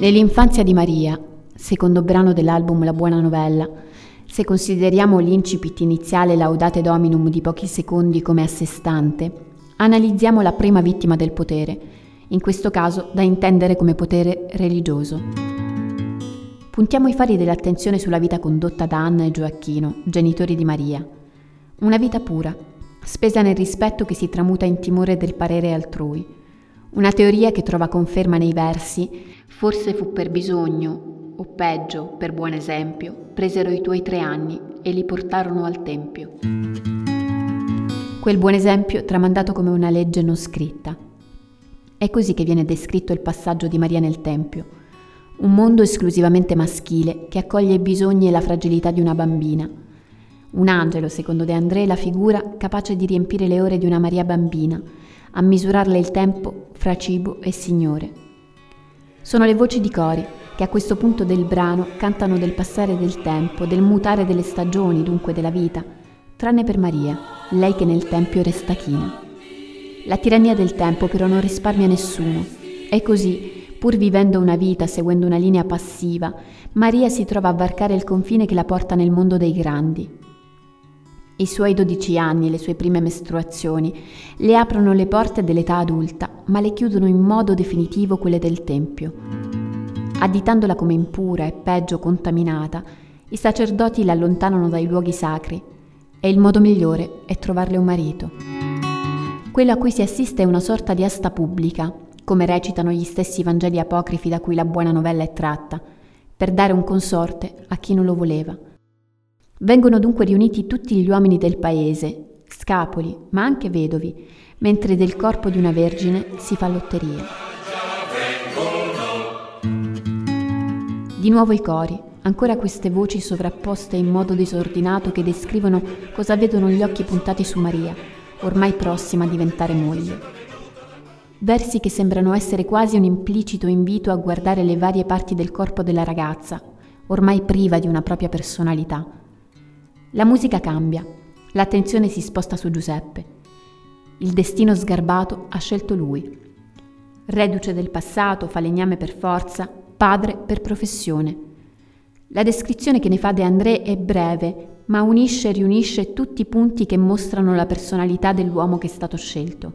Nell'infanzia di Maria, secondo brano dell'album La buona novella, se consideriamo l'incipit iniziale Laudate Dominum di pochi secondi come a sé stante, analizziamo la prima vittima del potere, in questo caso da intendere come potere religioso. Puntiamo i fari dell'attenzione sulla vita condotta da Anna e Gioacchino, genitori di Maria. Una vita pura, spesa nel rispetto che si tramuta in timore del parere altrui. Una teoria che trova conferma nei versi Forse fu per bisogno, o peggio, per buon esempio, presero i tuoi tre anni e li portarono al Tempio. Quel buon esempio tramandato come una legge non scritta. È così che viene descritto il passaggio di Maria nel Tempio. Un mondo esclusivamente maschile che accoglie i bisogni e la fragilità di una bambina. Un angelo, secondo De André, la figura capace di riempire le ore di una Maria bambina, a misurarle il tempo fra cibo e Signore. Sono le voci di cori che a questo punto del brano cantano del passare del tempo, del mutare delle stagioni, dunque della vita, tranne per Maria, lei che nel tempio resta china. La tirannia del tempo però non risparmia nessuno. E così, pur vivendo una vita seguendo una linea passiva, Maria si trova a varcare il confine che la porta nel mondo dei grandi. I suoi dodici anni e le sue prime mestruazioni le aprono le porte dell'età adulta ma le chiudono in modo definitivo quelle del Tempio. Additandola come impura e peggio contaminata, i sacerdoti la allontanano dai luoghi sacri e il modo migliore è trovarle un marito. Quello a cui si assiste è una sorta di asta pubblica, come recitano gli stessi Vangeli apocrifi da cui la buona novella è tratta, per dare un consorte a chi non lo voleva. Vengono dunque riuniti tutti gli uomini del paese, scapoli, ma anche vedovi, mentre del corpo di una vergine si fa lotteria. Di nuovo i cori, ancora queste voci sovrapposte in modo disordinato che descrivono cosa vedono gli occhi puntati su Maria, ormai prossima a diventare moglie. Versi che sembrano essere quasi un implicito invito a guardare le varie parti del corpo della ragazza, ormai priva di una propria personalità. La musica cambia, l'attenzione si sposta su Giuseppe. Il destino sgarbato ha scelto lui. Reduce del passato, falegname per forza, padre per professione. La descrizione che ne fa De André è breve, ma unisce e riunisce tutti i punti che mostrano la personalità dell'uomo che è stato scelto.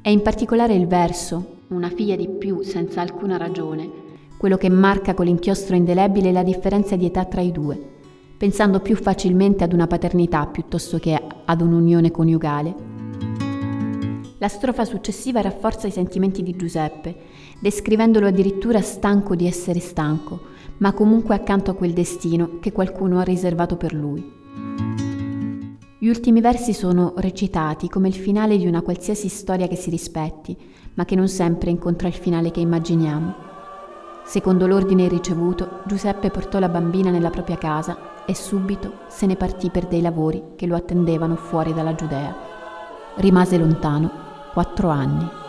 È in particolare il verso, una figlia di più senza alcuna ragione, quello che marca con l'inchiostro indelebile la differenza di età tra i due, pensando più facilmente ad una paternità piuttosto che ad un'unione coniugale. La strofa successiva rafforza i sentimenti di Giuseppe, descrivendolo addirittura stanco di essere stanco, ma comunque accanto a quel destino che qualcuno ha riservato per lui. Gli ultimi versi sono recitati come il finale di una qualsiasi storia che si rispetti, ma che non sempre incontra il finale che immaginiamo. Secondo l'ordine ricevuto, Giuseppe portò la bambina nella propria casa e subito se ne partì per dei lavori che lo attendevano fuori dalla Giudea. Rimase lontano quattro anni.